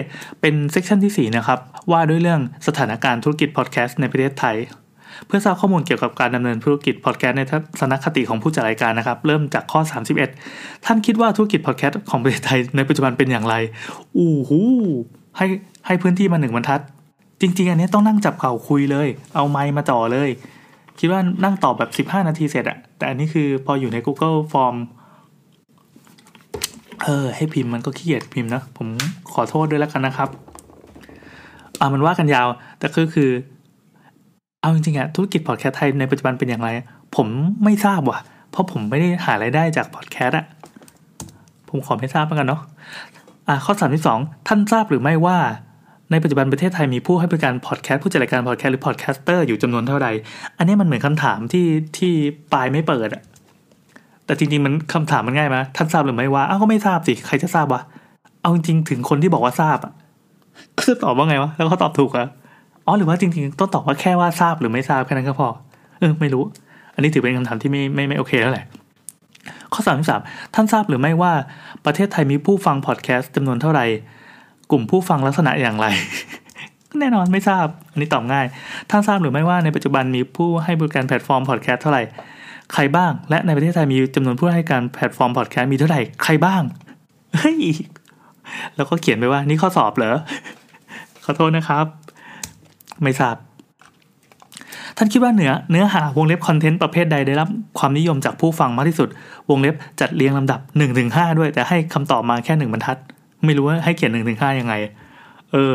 เป็น section ที่ 4 นะครับ ว่าด้วยเรื่องสถานการณ์ธุรกิจพอดแคสต์ในประเทศไทย เพื่อทราบข้อมูลเกี่ยวกับการดำเนินธุรกิจพอดแคสต์ในทัศนคติของผู้จัดรายการนะครับ เริ่มจากข้อ 31 ท่านคิดว่าธุรกิจพอดแคสต์ของประเทศไทยในปัจจุบันเป็นอย่างไรอู้หูให้ให้พื้นที่มาหนึ่งบรรทัด จริง ๆ อันนี้ต้องนั่งจับเข่าคุยเลย เอาไมค์มาจ่อเลย คิดว่านั่งตอบแบบ 15 นาทีเสร็จอะแต่อันนี้คือพออยู่ใน Google Form เออให้พิมพ์มันก็ขี้เกียจพิมพ์นะ ผมขอโทษด้วยแล้วกันนะครับ อ่ามันว่ากันยาว แต่ก็คือ เอาจริงๆอะธุรกิจพอดแคสต์ไทยในปัจจุบันเป็นอย่างไร ผมไม่ทราบว่ะ เพราะผมไม่ได้หารายได้จากพอดแคสต์อะผมขอไม่ทราบเหมือนกันเนาะอ่าข้อสามที่สองท่านทราบหรือไม่ว่าในปัจจุบันประเทศไทยมีผู้ให้บริการพอดแคสต์ผู้จัดรายการพอดแคสต์หรือ podcaster อยู่จำนวนเท่าใด อันนี้มันเหมือนคำถามที่ที่ปลายไม่เปิดอะแต่จริงๆมันคำถามมันง่ายไหมท่านทราบหรือไม่ว่าอ้าวก็ไม่ทราบสิใครจะทราบวะเอาจริงๆถึงคนที่บอกว่าทราบอะก็จะตอบว่าไงวะแล้วเขาตอบถูกอะ อ๋อหรือว่าจริงๆต้องตอบว่าแค่ว่าทราบหรือไม่ทราบแค่นั้นก็พอ เออไม่รู้ อันนี้ถือเป็นคำถามที่ไม่ไม่ไม่โอเคแล้วแหละข้อสามสามท่านทราบหรือไม่ว่าประเทศไทยมีผู้ฟังพอดแคสต์จำนวนเท่าไหร่ กลุ่มผู้ฟังลักษณะอย่างไร แน่นอนไม่ทราบ อันนี้ตอบง่าย ท่านทราบหรือไม่ว่าในปัจจุบันมีผู้ให้บริการแพลตฟอร์มพอดแคสต์เท่าไหร่ ใครบ้าง และในประเทศไทยมีจำนวนผู้ให้การแพลตฟอร์มพอดแคสต์มีเท่าไหร่ ใครบ้าง เฮ้ย แล้วก็เขียนไปว่า นี่ข้อสอบเหรอ ขอโทษนะครับ ไม่ทราบ ท่านคิดว่าเนื้อเนื้อหาวงเล็บคอนเทนต์ประเภทใดได้รับความนิยมจากผู้ฟังมากที่สุด วงเล็บจัดเรียงลำดับหนึ่งถึงห้าด้วย แต่ให้คำตอบมาแค่หนึ่งบรรทัด ไม่รู้ว่าให้เขียนหนึ่งถึงห้ายังไง เออ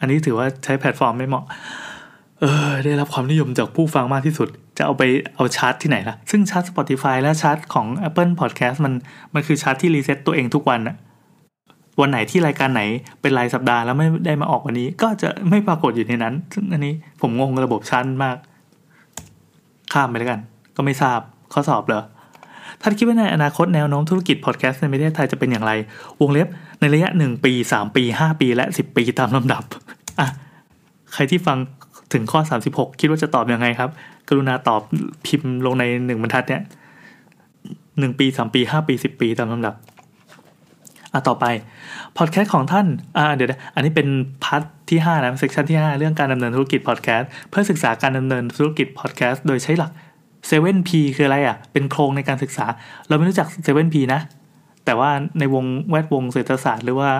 อันนี้ถือว่าใช้แพลตฟอร์มไม่เหมาะ เออ ได้รับความนิยมจากผู้ฟังมากที่สุด จะเอาไปเอาชาร์ตที่ไหนล่ะ ซึ่งชาร์ต Spotify และชาร์ตของ Apple Podcast มันมันคือชาร์ตที่รีเซ็ตตัวเองทุกวันอะ วันไหนที่รายการไหนเป็นรายสัปดาห์แล้วไม่ได้มาออกวันนี้ ก็จะไม่ปรากฏอยู่ในนั้นซึ่งอันนี้ผมงงระบบชาร์ตมาก ข้ามไปแล้วกัน ก็ไม่ทราบข้อสอบเหรอท่านคิดว่าในอนาคตแนวโน้มธุรกิจพอดแคสต์ในประเทศไทยจะเป็นอย่างไร วงเล็บในระยะหนึ่งปีสามปีห้าปี และสิบปีตามลำดับอะใครที่ฟังถึงข้อสามสิบหกคิดว่าจะตอบอยังไงครับ กรุณาตอบพิมพ์ลงในหนึ่งบรรทัดเนี่ยหนึ่งปีสามปีห้าปีสิบปีตามลำดับ อะต่อไปพอดแคสต์ของท่านอ่าเดี๋ยวอันนี้เป็น part ที่5นะ section ที่ 5 เรื่องการดำเนินธุรกิจพอดแคสต์เพื่อศึกษาการดำเนินธุรกิจพอดแคสต์โดยใช้หลัก 7P คืออะไรอะ เป็นโครงในการศึกษา เราไม่รู้จัก 7P นะ แต่ว่าในวงแวดวงเศรษฐศาสตร์หรือว่า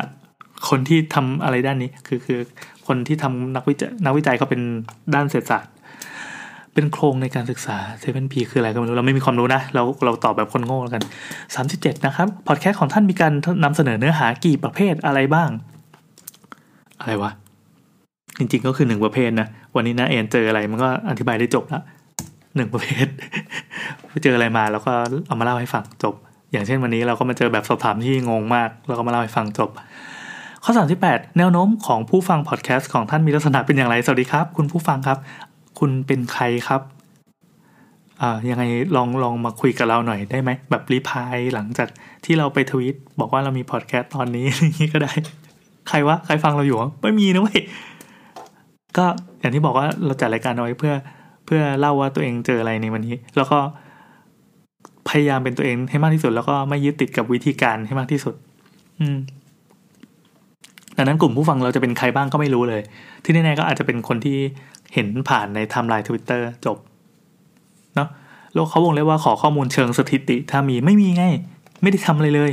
คนที่ทำอะไรด้านนี้คือคือคนที่ทำนักวิจัยนักวิจัยเขาเป็นด้านเศรษฐศาสตร์ เป็นโครงในการศึกษา 7P คืออะไรก็ไม่รู้ เราไม่มีความรู้นะ เราเราตอบแบบคนโง่แล้วกัน 37 นะครับ พอดแคสต์ของท่านมีการนำเสนอเนื้อหากี่ประเภทอะไรบ้าง อะไรวะ จริงๆก็คือหนึ่งประเภทนะ วันนี้นะเอ็นเจออะไรมันก็อธิบายได้จบแล้วหนึ่งประเภท เจออะไรมาแล้วก็เอามาเล่าให้ฟังจบ อย่างเช่นวันนี้เราก็มาเจอแบบสอบถามที่งงมากเราก็มาเล่าให้ฟังจบข้อสามสิบแปดแนวโน้มของผู้ฟังพอดแคสต์ของท่านมีลักษณะเป็นอย่างไร สวัสดีครับ คุณผู้ฟังครับ คุณเป็นใครครับอ่ายังไงลองลองมาคุยกับเราหน่อยได้ไหม แบบ reply หลังจากที่เราไปทวิตบอกว่าเรามีพอดแคสต์ตอนนี้นี่ก็ได้ ใครวะ ใครฟังเราอยู่ ไม่มีนะเว้ย ก็อย่างที่บอกว่าเราจัดรายการเอาไว้เพื่อเพื่อเล่าว่าตัวเองเจออะไรในวันนี้ แล้วก็พยายามเป็นตัวเองให้มากที่สุด แล้วก็ไม่ยึดติดกับวิธีการให้มากที่สุด อืมดังนั้นกลุ่มผู้ฟังเราจะเป็นใครบ้างก็ไม่รู้เลย ที่แน่ๆก็อาจจะเป็นคนที่ เห็นผ่านในไทม์ไลน์ทวิตเตอร์จบเนาะแล้วเขาวงเล็บว่าขอข้อมูลเชิงสถิติ ถ้ามีไม่มีไง ไม่ได้ทำอะไรเลย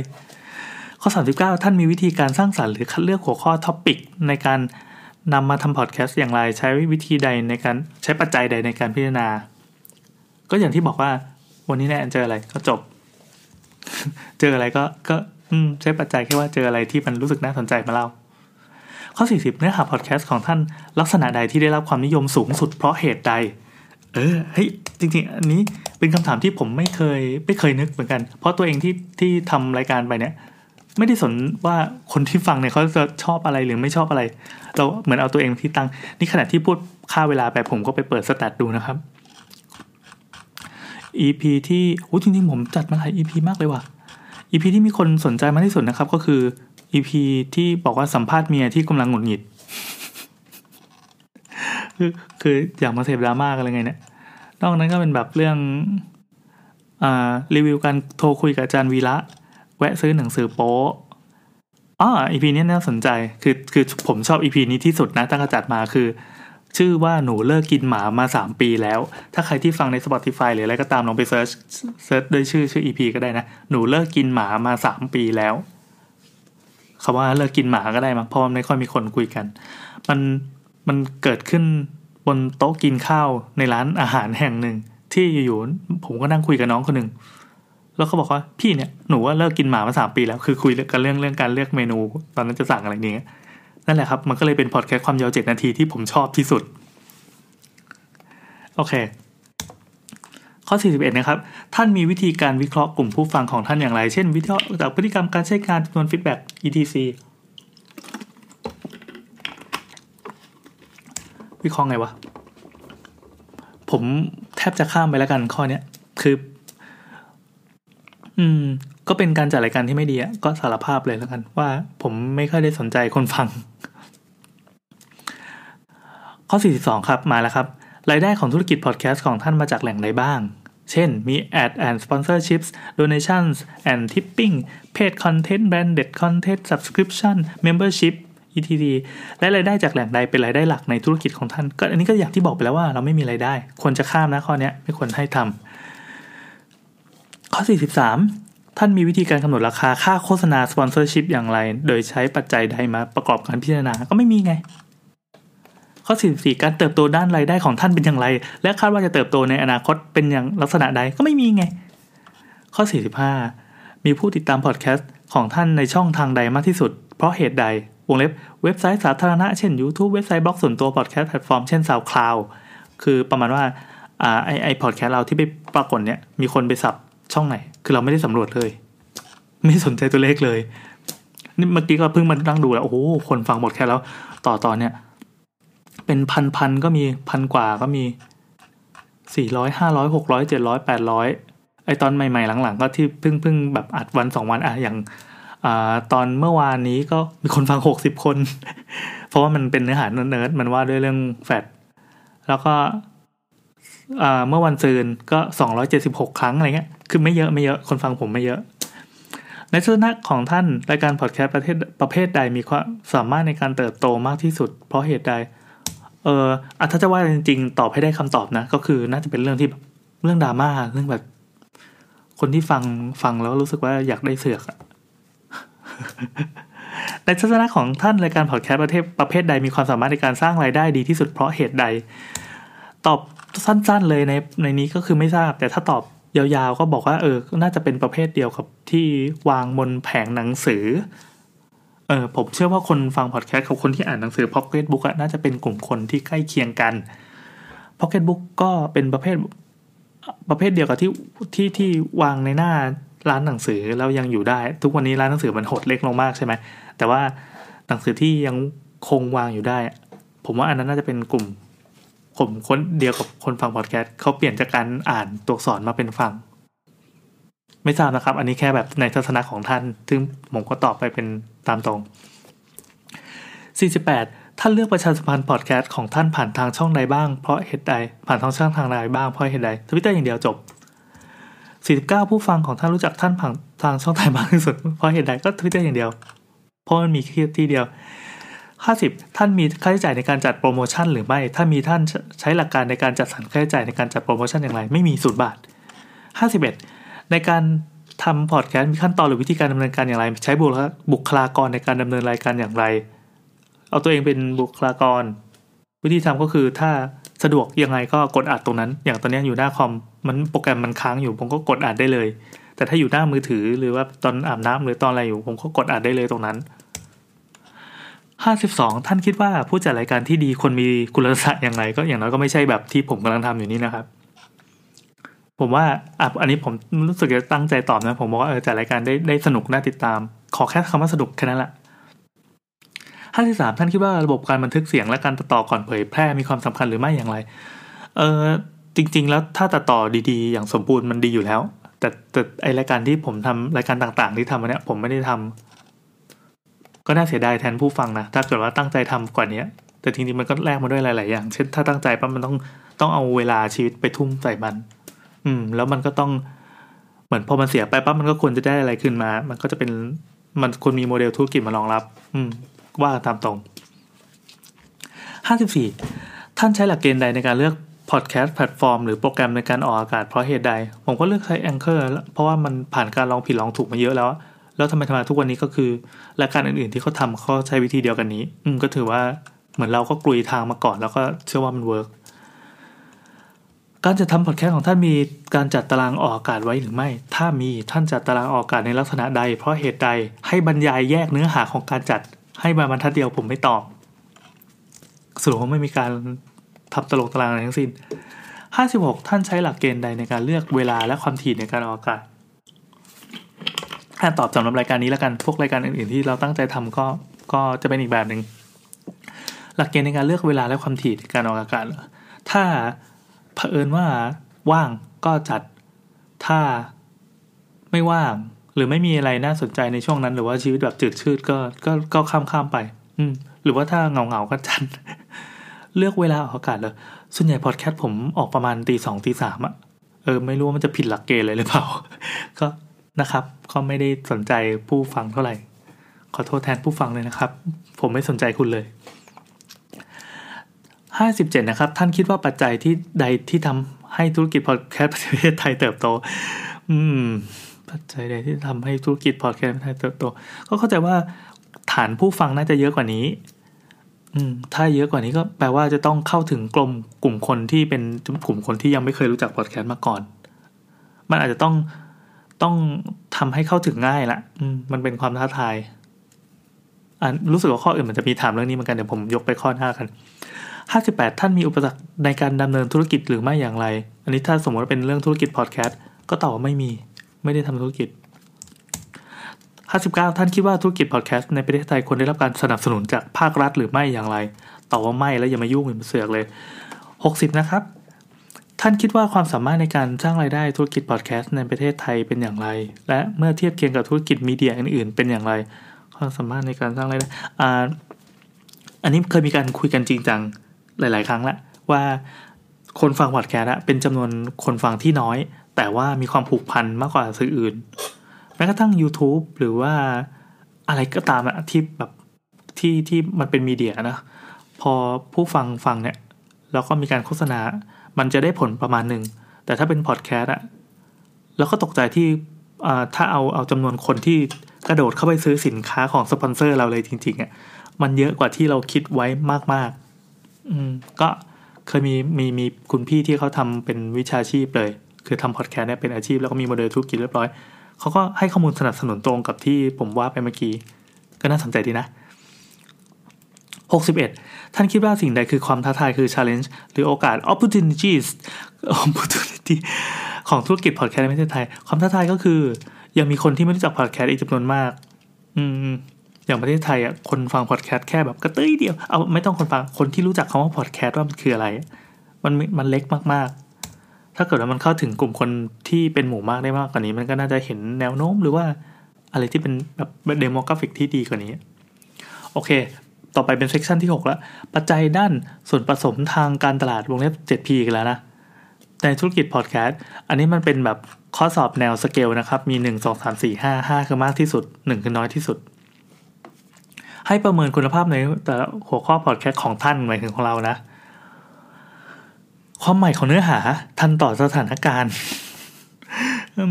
ข้อ 39 ท่านมีวิธีการสร้างสรรค์หรือคัดเลือกหัวข้อ topic ในการนำมาทำพอดแคสต์อย่างไรใช้วิธีใดในการใช้ปัจจัยใดในการพิจารณา ก็อย่างที่บอกว่า วันนี้แม่งเจออะไรก็จบ เจออะไรก็ก็ใช้ปัจจัยแค่ว่าเจออะไรที่มันรู้สึกน่าสนใจมาเล่า ข้อ 40 เนื้อหาพอดแคสต์ของท่านลักษณะใดที่ได้รับความนิยมสูงสุดเพราะเหตุใด เออเฮ้ยจริงๆ อันนี้เป็นคำถามที่ผมไม่เคยไม่เคยนึกเหมือนกัน เพราะตัวเองที่ที่ทำรายการไปเนี่ยไม่ได้สนว่าคนที่ฟังเนี่ยเขาจะชอบอะไรหรือไม่ชอบอะไร เราเหมือนเอาตัวเองที่ตั้งนี่ขณะที่พูดค่าเวลาไปผมก็ไปเปิดสแตทดูนะครับ EP ที่โอ้จริงๆ ผมจัดมาหลาย EP มากเลยว่ะ EP ที่มีคนสนใจมากที่สุดนะครับ ก็คือ EP ที่บอกว่าสัมภาษณ์เมียที่กำลังหงุดหงิด คือคืออยากมาเสพดราม่ากันเลยไงเนี่ย นอกนั้นก็เป็นแบบเรื่องอ่ารีวิวการโทรคุยกับอาจารย์วีระ แวะซื้อหนังสือโป๊อ๋อ EP นี้น่าสนใจ คือคือผมชอบ EP นี้ที่สุดนะตั้งแต่จัดมาคือ ชื่อว่าหนูเลิกกินหมามาสามปีแล้ว ถ้าใครที่ฟังใน Spotify หรืออะไรก็ตามลองไป search search ด้วยชื่อชื่อ EP ก็ได้นะ หนูเลิกกินหมามาสามปีแล้ว คำว่าเลิกกินหมาก็ได้มั้งเพราะมันไม่ค่อยมีคนคุยกัน มันมันเกิดขึ้นบนโต๊ะกินข้าวในร้านอาหารแห่งหนึ่ง ที่อยู่ๆผมก็นั่งคุยกับน้องคนหนึ่งแล้วเขาบอกว่าพี่เนี่ยหนูว่าเลิกกินหมามาสามปีแล้วคือคุยกันเรื่องเรื่องการเลือกเมนู ตอนนั้นจะสั่งอะไรเนี้ยนั่นแหละครับ มันก็เลยเป็นพอดแคสต์ความยาวเจ็ดนาทีที่ผมชอบที่สุด โอเค ข้อ 41 นะครับ ท่านมีวิธีการวิเคราะห์กลุ่มผู้ฟังของท่านอย่างไร เช่น วิเคราะห์จากพฤติกรรมการใช้งานจำนวน feedback etc วิเคราะห์ไงวะ ผมแทบจะข้ามไปแล้วกันข้อเนี้ย คือ อืม ก็เป็นการจัดรายการที่ไม่ดีอะก็สารภาพเลยแล้วกัน ว่าผมไม่ค่อยได้สนใจคนฟัง ข้อ 42 ครับ มาแล้วครับ รายได้ของธุรกิจพอดแคสต์ของท่านมาจากแหล่งใดบ้าง เช่น มี ad and sponsorships donations and tipping paid content branded content subscription membership etc และรายได้จากแหล่งใดเป็นรายได้หลักในธุรกิจของท่าน ก็อันนี้ก็อย่างที่บอกไปแล้วว่าเราไม่มีรายได้ ควรจะข้ามนะข้อนี้ไม่ควรให้ทำข้อ 43 ท่านมีวิธีการกำหนดราคาค่าโฆษณา sponsorship อย่างไร โดยใช้ปัจจัยใดมาประกอบการพิจารณาก็ไม่มีไง ข้อ 44 การเติบโตด้านรายได้ของท่านเป็นอย่างไร และคาดว่าจะเติบโตในอนาคตเป็นอย่างลักษณะใดก็ไม่มีไง ข้อ 45 มีผู้ติดตามพอดแคสต์ของท่านในช่องทางใดมากที่สุด เพราะเหตุใด วงเล็บเว็บไซต์สาธารณะเช่น YouTube เว็บไซต์บล็อกส่วนตัวพอดแคสต์แพลตฟอร์มเช่น SoundCloud คือประมาณว่าอ่าไอไอพอดแคสต์เราที่ไปปรากฏเนี่ยมีคนไป sub ช่องไหน คือเราไม่ได้สำรวจเลย ไม่สนใจตัวเลขเลยนี่เมื่อกี้ก็เพิ่งมานั่งดูแล้วโอ้โหคนฟังหมดแค่แล้ว ต่อต่อเนี่ย เป็นพันพันก็มีพันกว่าก็มีสี่ร้อยห้าร้อยหกร้อยเจ็ดร้อยแปดร้อยไอตอนใหม่ๆหลังๆ ก็ที่เพิ่งเพิ่งแบบอัดวันสองวันอะอย่างอ่าตอนเมื่อวานนี้ก็มีคนฟังหกสิบคน เพราะว่ามันเป็นเนื้อหาเนิร์ดมันว่าด้วยเรื่องแฟดแล้วก็อ่าเมื่อวันซืนก็สองร้อยเจ็ดสิบหกครั้งอะไรเงี้ยคือไม่เยอะไม่เยอะคนฟังผมไม่เยอะ ในทัศนะของท่านรายการพอดแคสต์ประเภทประเภทใดมีความสามารถในการเติบโตมากที่สุด เพราะเหตุใด เอออะถ้าจะว่าจริงๆ ตอบให้ได้คำตอบนะ ก็คือน่าจะเป็นเรื่องที่แบบเรื่องดราม่าเรื่องแบบ คนที่ฟังฟังแล้วรู้สึกว่าอยากได้เสือกอะในทัศนะของท่านรายการพอดแคสต์ประเภทประเภทใดมีความสามารถในการสร้างรายได้ดีที่สุดเพราะเหตุใด ตอบสั้น ๆ เลยในในนี้ก็คือไม่ทราบ แต่ถ้าตอบยาวๆ ก็บอกว่าเออ น่าจะเป็นประเภทเดียวกับที่วางบนแผงหนังสือ ออผมเชื่อว่าคนฟังพอดแคสต์กับคนที่อ่านหนังสือ Pocket Book อะน่าจะเป็นกลุ่มคนที่ใกล้เคียงกัน Pocket Book ก็เป็นประเภทประเภทเดียวกับที่ที่ที่วางในหน้าร้านหนังสือแล้วยังอยู่ได้ ทุกวันนี้ร้านหนังสือมันหดเล็กลงมากใช่ไหมแต่ว่าหนังสือที่ยังคงวางอยู่ได้ ผมว่าอันนั้นน่าจะเป็นกลุ่มผมคนเดียวกับคนฟังพอดแคสต์เขาเปลี่ยนจากการอ่านตัวอักษรมาเป็นฟัง ไม่ทราบนะครับ อันนี้แค่แบบในทัศนะของท่าน ซึ่งผมก็ตอบไปเป็นตามตรง 48 ท่านเลือกประชาสัมพันธ์พอดแคสต์ของท่านผ่านทางช่องใดบ้างเพราะเหตุใด ผ่านทางช่องทางใดบ้างเพราะเหตุใดทวิตเตอร์อย่างเดียวจบ 49 ผู้ฟังของท่านรู้จักท่านผ่านทางช่องทางมากที่สุดเพราะเหตุใดก็ทวิตเตอร์อย่างเดียว เพราะมันมีแค่ที่เดียว50 ท่านมีค่าใช้จ่ายในการจัดโปรโมชั่นหรือไม่ ถ้ามีท่านใช้หลักการในการจัดสรรค่าใช้จ่ายในการจัดโปรโมชั่นอย่างไร ไม่มีศูนย์บาท 51 ในการทำพอดแคสต์มีขั้นตอนหรือวิธีการดำเนินการอย่างไร ใช้บุคลากรในการดำเนินรายการอย่างไร เอาตัวเองเป็นบุคลากร วิธีทำก็คือถ้าสะดวกยังไงก็กดอัดตรงนั้น อย่างตอนนี้อยู่หน้าคอมมันโปรแกรมมันค้างอยู่ ผมก็กดอัดได้เลย แต่ถ้าอยู่หน้ามือถือหรือว่าตอนอาบน้ำหรือตอนอะไรอยู่ ผมก็กดอัดได้เลยตรงนั้น 52 ท่านคิดว่าผู้จัดรายการที่ดีคนมีคุณลักษณะอย่างไรก็อย่างน้อยก็ไม่ใช่แบบที่ผมกำลังทำอยู่นี่นะครับ ผมว่าอะอันนี้ผมรู้สึกจะตั้งใจตอบนะ ผมบอกว่าเออจัดรายการได้ได้สนุกน่าติดตาม ขอแค่คำว่าสนุกแค่นั้นแหละห้าที่สามท่านคิดว่าระบบการบันทึกเสียงและการตัดต่อก่อนเผยแพร่มีความสำคัญหรือไม่อย่างไร เออจริง ๆ แล้วถ้าตัดต่อดีๆ อย่างสมบูรณ์มันดีอยู่แล้ว แต่แต่ไอรายการที่ผมทำรายการต่าง ๆ ที่ทำมาเนี้ยผมไม่ได้ทก็น่าเสียดายแทนผู้ฟังนะถ้าเกิดว่าตั้งใจทำกว่านี้แต่จริงๆมันก็แลกมาด้วยหลาย ๆ อย่าง เช่นถ้าตั้งใจปั๊บมันต้องต้องเอาเวลาชีวิตไปทุ่มใส่มัน อืม แล้วมันก็ต้องเหมือนพอมันเสียไปปั๊บมันก็ควรจะได้อะไรขึ้นมา มันก็จะเป็นมันควรมีโมเดลธุรกิจมารองรับ อืม ว่าตามตรง54ท่านใช้หลักเกณฑ์ใดในการเลือกพอดแคสต์แพลตฟอร์มหรือโปรแกรมในการออกอากาศเพราะเหตุใด ผมก็เลือกใช้ Anchor เพราะว่ามันผ่านการลองผิดลองถูกมาเยอะแล้ว แล้วทำไมทำไมทุกวันนี้ก็คือรายการอื่นๆที่เขาทำเขาใช้วิธีเดียวกันนี้ อืมก็ถือว่าเหมือนเราก็กลุยทางมาก่อนแล้วก็เชื่อว่ามัน work การจะทำพอดแคสต์ของท่านมีการจัดตารางออกอากาศไว้หรือไม่ ถ้ามีท่านจัดตารางออกอากาศในลักษณะใด เพราะเหตุใด ให้บรรยายแยกเนื้อหาของการจัด ให้มาบรรทัดเดียวผมไม่ตอบ สรุปว่าไม่มีการทำลงตารางอะไรทั้งสิ้น 56 ท่านใช้หลักเกณฑ์ใดในการเลือกเวลาและความถี่ในการออกอากาศถ้าตอบสำหรับรายการนี้แล้วกัน พวกรายการอื่นๆที่เราตั้งใจทำก็ ก็จะเป็นอีกแบบหนึ่ง หลักเกณฑ์ในการเลือกเวลาและความถี่ในการออกอากาศ ถ้า เผอิญว่าว่างก็จัดถ้าไม่ว่าง หรือไม่มีอะไรน่าสนใจในช่วงนั้น หรือว่าชีวิตแบบจืดชืดก็ก็ก็ข้ามข้ามไป อืม หรือว่าถ้าเงาเงาก็จัดเลือกเวลาออกอากาศเลยส่วนใหญ่พอดแคสต์ผมออกประมาณตีสองตีสามอะเออไม่รู้ว่ามันจะผิดหลักเกณฑ์เลยหรือเปล่า ก็นะครับ ก็ไม่ได้สนใจผู้ฟังเท่าไหร่ ขอโทษแทนผู้ฟังเลยนะครับ ผมไม่สนใจคุณเลย ห้าสิบเจ็ดนะครับ ท่านคิดว่าปัจจัยที่ใดที่ทำให้ธุรกิจพอดแคสต์ประเทศไทยเติบโต อืม ปัจจัยใดที่ทำให้ธุรกิจพอดแคสต์ประเทศไทยเติบโต ก็เข้าใจว่าฐานผู้ฟังน่าจะเยอะกว่านี้ อืม ถ้าเยอะกว่านี้ก็แปลว่าจะต้องเข้าถึงกลุ่มกลุ่มคนที่เป็นกลุ่มคนที่ยังไม่เคยรู้จักพอดแคสต์มาก่อน มันอาจจะต้องต้องทำให้เข้าถึงง่ายละอืมมันเป็นความท้าทายอ่ารู้สึกว่าข้ออื่นมันจะมีถามเรื่องนี้เหมือนกันเดี๋ยวผมยกไปข้อหน้ากัน 58 ท่านมีอุปสรรคในการดำเนินธุรกิจหรือไม่อย่างไร อันนี้ถ้าสมมติว่าเป็นเรื่องธุรกิจพอดแคสต์ก็ตอบว่าไม่มี ไม่ได้ทำธุรกิจ 59 ท่านคิดว่าธุรกิจพอดแคสต์ในประเทศไทยควรได้รับการสนับสนุนจากภาครัฐหรือไม่อย่างไรตอบว่าไม่แล้วอย่ามายุ่งอย่ามาเสือกเลย 60 นะครับ ท่านคิดว่าความสามารถในการสร้างรายได้ธุรกิจพอดแคสต์ในประเทศไทยเป็นอย่างไร และเมื่อเทียบเคียงกับธุรกิจมีเดียอื่นๆ เป็นอย่างไร ความสามารถในการสร้างรายได้อ่าอันนี้เคยมีการคุยกันจริงจัง หลาย ๆ ครั้งละว่าคนฟังพอดแคสต์เป็นจำนวนคนฟังที่น้อย แต่ว่ามีความผูกพันมากกว่าสื่ออื่นแม้กระทั่ง YouTube หรือว่าอะไรก็ตามอะที่แบบที่ที่มันเป็นมีเดียนะพอผู้ฟังฟังเนี่ยแล้วก็มีการโฆษณา มันจะได้ผลประมาณหนึ่ง แต่ถ้าเป็นพอดแคสต์อะแล้วก็ตกใจที่ถ้าเอาเอาจำนวนคนที่กระโดดเข้าไปซื้อสินค้าของสปอนเซอร์เราเลยจริงๆอะมันเยอะกว่าที่เราคิดไว้มากๆ อืมก็เคยมีมีมีคุณพี่ที่เขาทำเป็นวิชาชีพเลย คือทำพอดแคสต์เนี่ยเป็นอาชีพแล้วก็มีโมเดลธุรกิจเรียบร้อยเขาก็ให้ข้อมูลสนับสนุนตรงกับที่ผมว่าไปเมื่อกี้ก็น่าสนใจดีนะ 61 ท่านคิดว่าสิ่งใดคือความท้าทายคือ challenge หรือโอกาส opportunities opportunity ของธุรกิจพอดแคสต์ในประเทศไทย ความท้าทายก็คือ ยังมีคนที่ไม่รู้จักพอดแคสต์อีกจำนวนมาก อืม อย่างประเทศไทยอะคนฟังพอดแคสต์แค่แบบกระจุกเดียวเอาไม่ต้องคนฟังคนที่รู้จักคำว่าพอดแคสต์ว่ามันคืออะไร มันมันเล็กมากๆ ถ้าเกิดว่ามันเข้าถึงกลุ่มคนที่เป็นหมู่มากได้มากกว่านี้ มันก็น่าจะเห็นแนวโน้มหรือว่าอะไรที่เป็นแบบ demographic ที่ดีกว่านี้ โอเค ต่อไปเป็น section ที่6แล้วปัจจัยด้านส่วนผสมทางการตลาดวงเล็บ 7P กันแล้วนะในธุรกิจพอดแคสต์อันนี้มันเป็นแบบข้อสอบแนวสเกลนะครับ มี 1 2 3 4 5 5 คือมากที่สุด 1 คือน้อยที่สุด ให้ประเมินคุณภาพในแต่หัวข้อพอดแคสต์ของท่านหมายถึงของเรานะ ความใหม่ของเนื้อหา ทันต่อสถานการณ์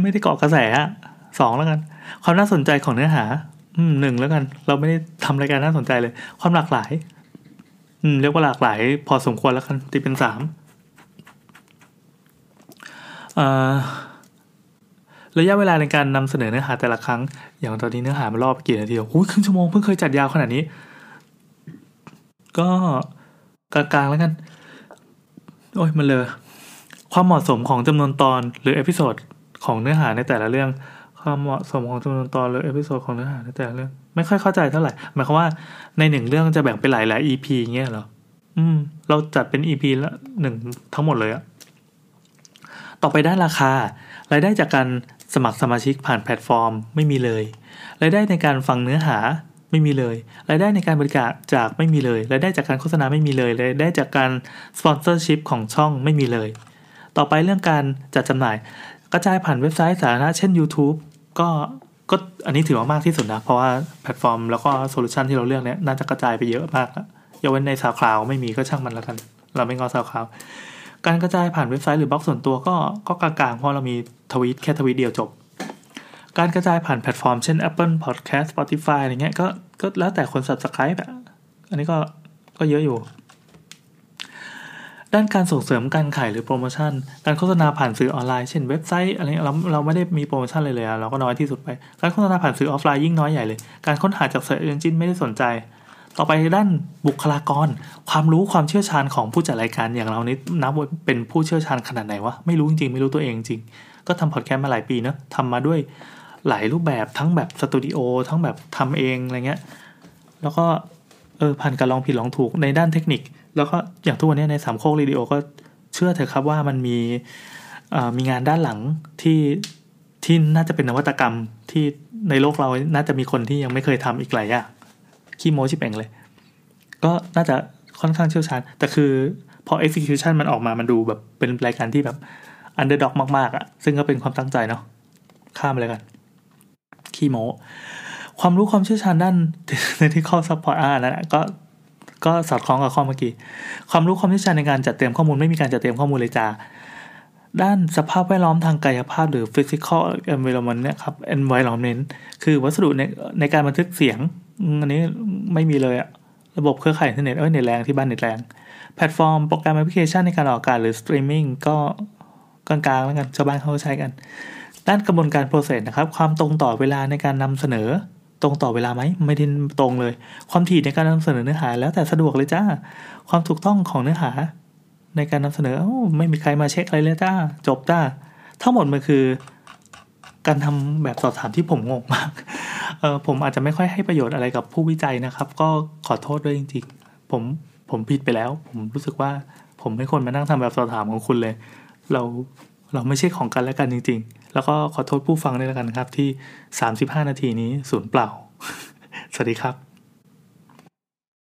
ไม่ได้เกาะกระแสสองแล้วกัน ความน่าสนใจของเนื้อหา อืมหนึ่งแล้วกัน เราไม่ได้ทำรายการน่าสนใจเลย ความหลากหลาย อืมเรียกว่าหลากหลาย พอสมควรแล้วกันตีเป็นสามอ่า ระยะเวลาในการนำเสนอเนื้อหาแต่ละครั้ง อย่างตอนนี้เนื้อหามันรอบกี่นาทีโอ้ยครึ่งชั่วโมงเพิ่งเคยจัดยาวขนาดนี้ ก็กลางๆแล้วกัน โอ้ยมันเลย ความเหมาะสมของจำนวนตอนหรือ episode ของเนื้อหาในแต่ละเรื่อง ความเหมาะสมของจำนวนตอนหรือ episode ของเนื้อหาในแต่ละเรื่อง ไม่ค่อยเข้าใจเท่าไหร่หมายความว่าในหนึ่งเรื่องจะแบ่งเป็นหลายๆ EP เงี้ยเหรออืม เราจัดเป็น EP ละหนึ่งทั้งหมดเลยอะต่อไปด้านราคารายได้จากการ สมัครสมาชิกผ่านแพลตฟอร์ม ไม่มีเลย รายได้ในการฟังเนื้อหาไม่มีเลย รายได้ในการบริการจากไม่มีเลย รายได้จากการโฆษณาไม่มีเลย รายได้จากการ sponsorship ของช่องไม่มีเลย ต่อไปเรื่องการจัดจำหน่าย กระจายผ่านเว็บไซต์สาธารณะเช่น YouTube ก็ก็อันนี้ถือว่ามากที่สุดนะ เพราะว่าแพลตฟอร์มแล้วก็ solution ที่เราเลือกเนี้ยน่าจะกระจายไปเยอะมากยกเว้นใน SoundCloud ไม่มีก็ช่างมันแล้วกัน เราไม่ง้อ SoundCloud การกระจายผ่านเว็บไซต์หรือบล็อกส่วนตัวก็ก็กลางๆเพราะเรามีทวีตแค่ทวีตเดียวจบ การกระจายผ่านแพลตฟอร์มเช่น Apple Podcast Spotify อะไรเงี้ยก็ก็แล้วแต่คน subscribe อะอันนี้ก็ก็เยอะอยู่ ด้านการส่งเสริมการขายหรือโปรโมชั่น การโฆษณาผ่านสื่อออนไลน์เช่นเว็บไซต์อะไรเราเราไม่ได้มีโปรโมชั่นเลยเลยเราก็น้อยที่สุดไป การโฆษณาผ่านสื่อออฟไลน์ยิ่งน้อยใหญ่เลย การค้นหาจาก Search Engine ไม่ได้สนใจ ต่อไปด้านบุคลากร ความรู้ความเชี่ยวชาญของผู้จัดรายการอย่างเรานี้นับว่าเป็นผู้เชี่ยวชาญขนาดไหนวะไม่รู้จริงๆไม่รู้ตัวเองจริง ก็ทำพอดแคสต์มาหลายปีเนาะทำมาด้วยหลายรูปแบบทั้งแบบสตูดิโอทั้งแบบทำเองอะไรเงี้ย แล้วก็เออผ่านการลองผิดลองถูกในด้านเทคนิค แล้วก็อย่างทุกวันนี้ในสามโคกเรดิโอก็เชื่อเถอะครับว่ามันมีมีงานด้านหลังที่ที่น่าจะเป็นนวัตกรรมที่ในโลกเราน่าจะมีคนที่ยังไม่เคยทำอีกหลายอย่าง ขี้โม้ชิบเองเลย ก็น่าจะค่อนข้างเชี่ยวชาญ แต่คือพอ execution มันออกมามันดูแบบเป็นรายการที่แบบ underdog มากๆอะ่ะ ซึ่งก็เป็นความตั้งใจเนาะข้ามเลยกันขี้โม้ความรู้ความเชี่ยวชาญด้านในที่ข้อ support อ่านั่นก็ก็สอดคล้องกับข้อเมื่อกี้ ความรู้ความเชี่ยวชาญในการจัดเตรียมข้อมูลไม่มีการจัดเตรียมข้อมูลเลยจ้าด้านสภาพแวดล้อมทางกายภาพหรือ physical environment เนี่ยครับ environment คือวัสดุในในการบันทึกเสียง อันนี้ไม่มีเลยอะระบบเครือข่ายอินเทอร์เน็ตเอ้ยเน็ตแรงที่บ้านเน็ตแรงแพลตฟอร์มโปรแกรมแอปพลิเคชันในการออกอากาศหรือสตรีมมิ่งก็กลางๆแล้วกันชาวบ้านเขาใช้กัน ด้านกระบวนการ process นะครับ ความตรงต่อเวลาในการนำเสนอ ตรงต่อเวลาไหมไม่ได้ตรงเลย ความถี่ในการนำเสนอเนื้อหาแล้วแต่สะดวกเลยจ้า ความถูกต้องของเนื้อหา ในการนำเสนออไม่มีใครมาเช็คอะไรเลยจ้า จบจ้า ทั้งหมดมันคือ การทำแบบสอบถามที่ผมงงมากเออผมอาจจะไม่ค่อยให้ประโยชน์อะไรกับผู้วิจัยนะครับ ก็ขอโทษด้วยจริงๆ ผมผมผิดไปแล้ว ผมรู้สึกว่าผมไม่ควรมานั่งทำแบบสอบถามของคุณเลย เราเราไม่ใช่ของกันและกันจริง ๆ แล้วก็ขอโทษผู้ฟังด้วยแล้วกันครับที่ 35 นาทีนี้สูญเปล่า สวัสดีครับ